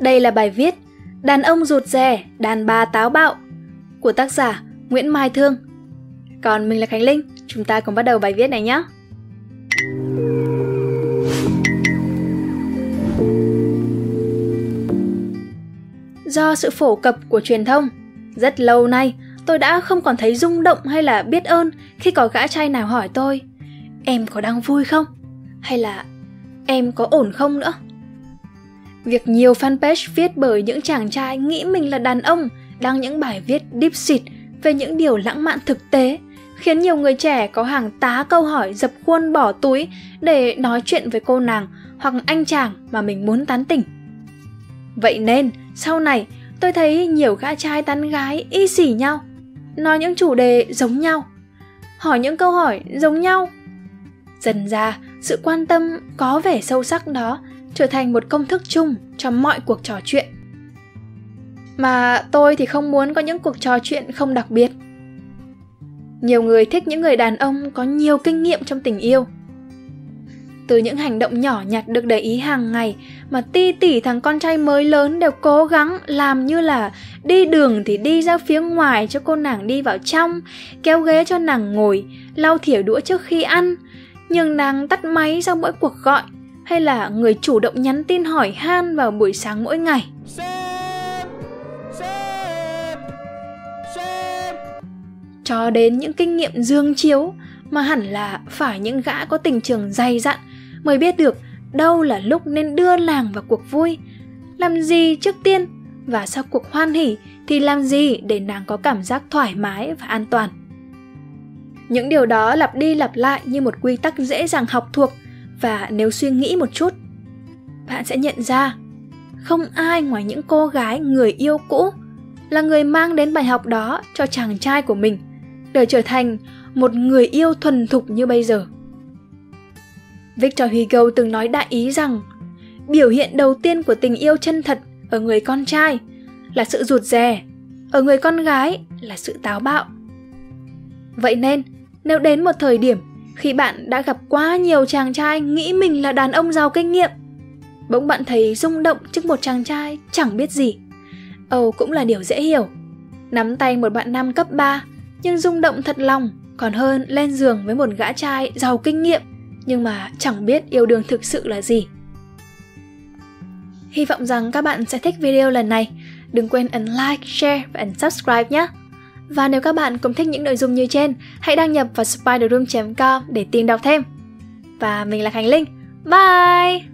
Đây là bài viết Đàn ông rụt rè, đàn bà táo bạo của tác giả Nguyễn Mai Thương. Còn mình là Khánh Linh, chúng ta cùng bắt đầu bài viết này nhé. Do sự phổ cập của truyền thông, rất lâu nay tôi đã không còn thấy rung động hay là biết ơn khi có gã trai nào hỏi tôi Em có đang vui không? Hay là em có ổn không nữa? Việc nhiều fanpage viết bởi những chàng trai nghĩ mình là đàn ông đăng những bài viết deep xịt về những điều lãng mạn thực tế khiến nhiều người trẻ có hàng tá câu hỏi dập khuôn bỏ túi để nói chuyện với cô nàng hoặc anh chàng mà mình muốn tán tỉnh. Vậy nên, sau này tôi thấy nhiều gã trai tán gái y xỉ nhau, nói những chủ đề giống nhau, hỏi những câu hỏi giống nhau. Dần ra, sự quan tâm có vẻ sâu sắc đó trở thành một công thức chung cho mọi cuộc trò chuyện. Mà tôi thì không muốn có những cuộc trò chuyện không đặc biệt. Nhiều người thích những người đàn ông có nhiều kinh nghiệm trong tình yêu. Từ những hành động nhỏ nhặt được để ý hàng ngày mà ti tỉ thằng con trai mới lớn đều cố gắng làm như là đi đường thì đi ra phía ngoài cho cô nàng đi vào trong, kéo ghế cho nàng ngồi, lau thỉa đũa trước khi ăn. Nhưng nàng tắt máy sau mỗi cuộc gọi hay là người chủ động nhắn tin hỏi han vào buổi sáng mỗi ngày? Cho đến những kinh nghiệm dương chiếu mà hẳn là phải những gã có tình trường dày dặn mới biết được đâu là lúc nên đưa làng vào cuộc vui. Làm gì trước tiên và sau cuộc hoan hỉ thì làm gì để nàng có cảm giác thoải mái và an toàn? Những điều đó lặp đi lặp lại như một quy tắc dễ dàng học thuộc và nếu suy nghĩ một chút, bạn sẽ nhận ra không ai ngoài những cô gái người yêu cũ là người mang đến bài học đó cho chàng trai của mình để trở thành một người yêu thuần thục như bây giờ. Victor hugo từng nói đại ý rằng, biểu hiện đầu tiên của tình yêu chân thật ở người con trai là sự rụt rè, ở người con gái là sự táo bạo. Vậy nên, nếu đến một thời điểm khi bạn đã gặp quá nhiều chàng trai nghĩ mình là đàn ông giàu kinh nghiệm. Bỗng bạn thấy rung động trước một chàng trai chẳng biết gì. Âu cũng là điều dễ hiểu. Nắm tay một bạn nam cấp 3 nhưng rung động thật lòng, còn hơn lên giường với một gã trai giàu kinh nghiệm, nhưng mà chẳng biết yêu đương thực sự là gì. Hy vọng rằng các bạn sẽ thích video lần này. Đừng quên ấn like, share và ấn subscribe nhé và nếu các bạn cũng thích những nội dung như trên, hãy đăng nhập vào spiderroom.com để tìm đọc thêm. Và mình là Khánh Linh. Bye!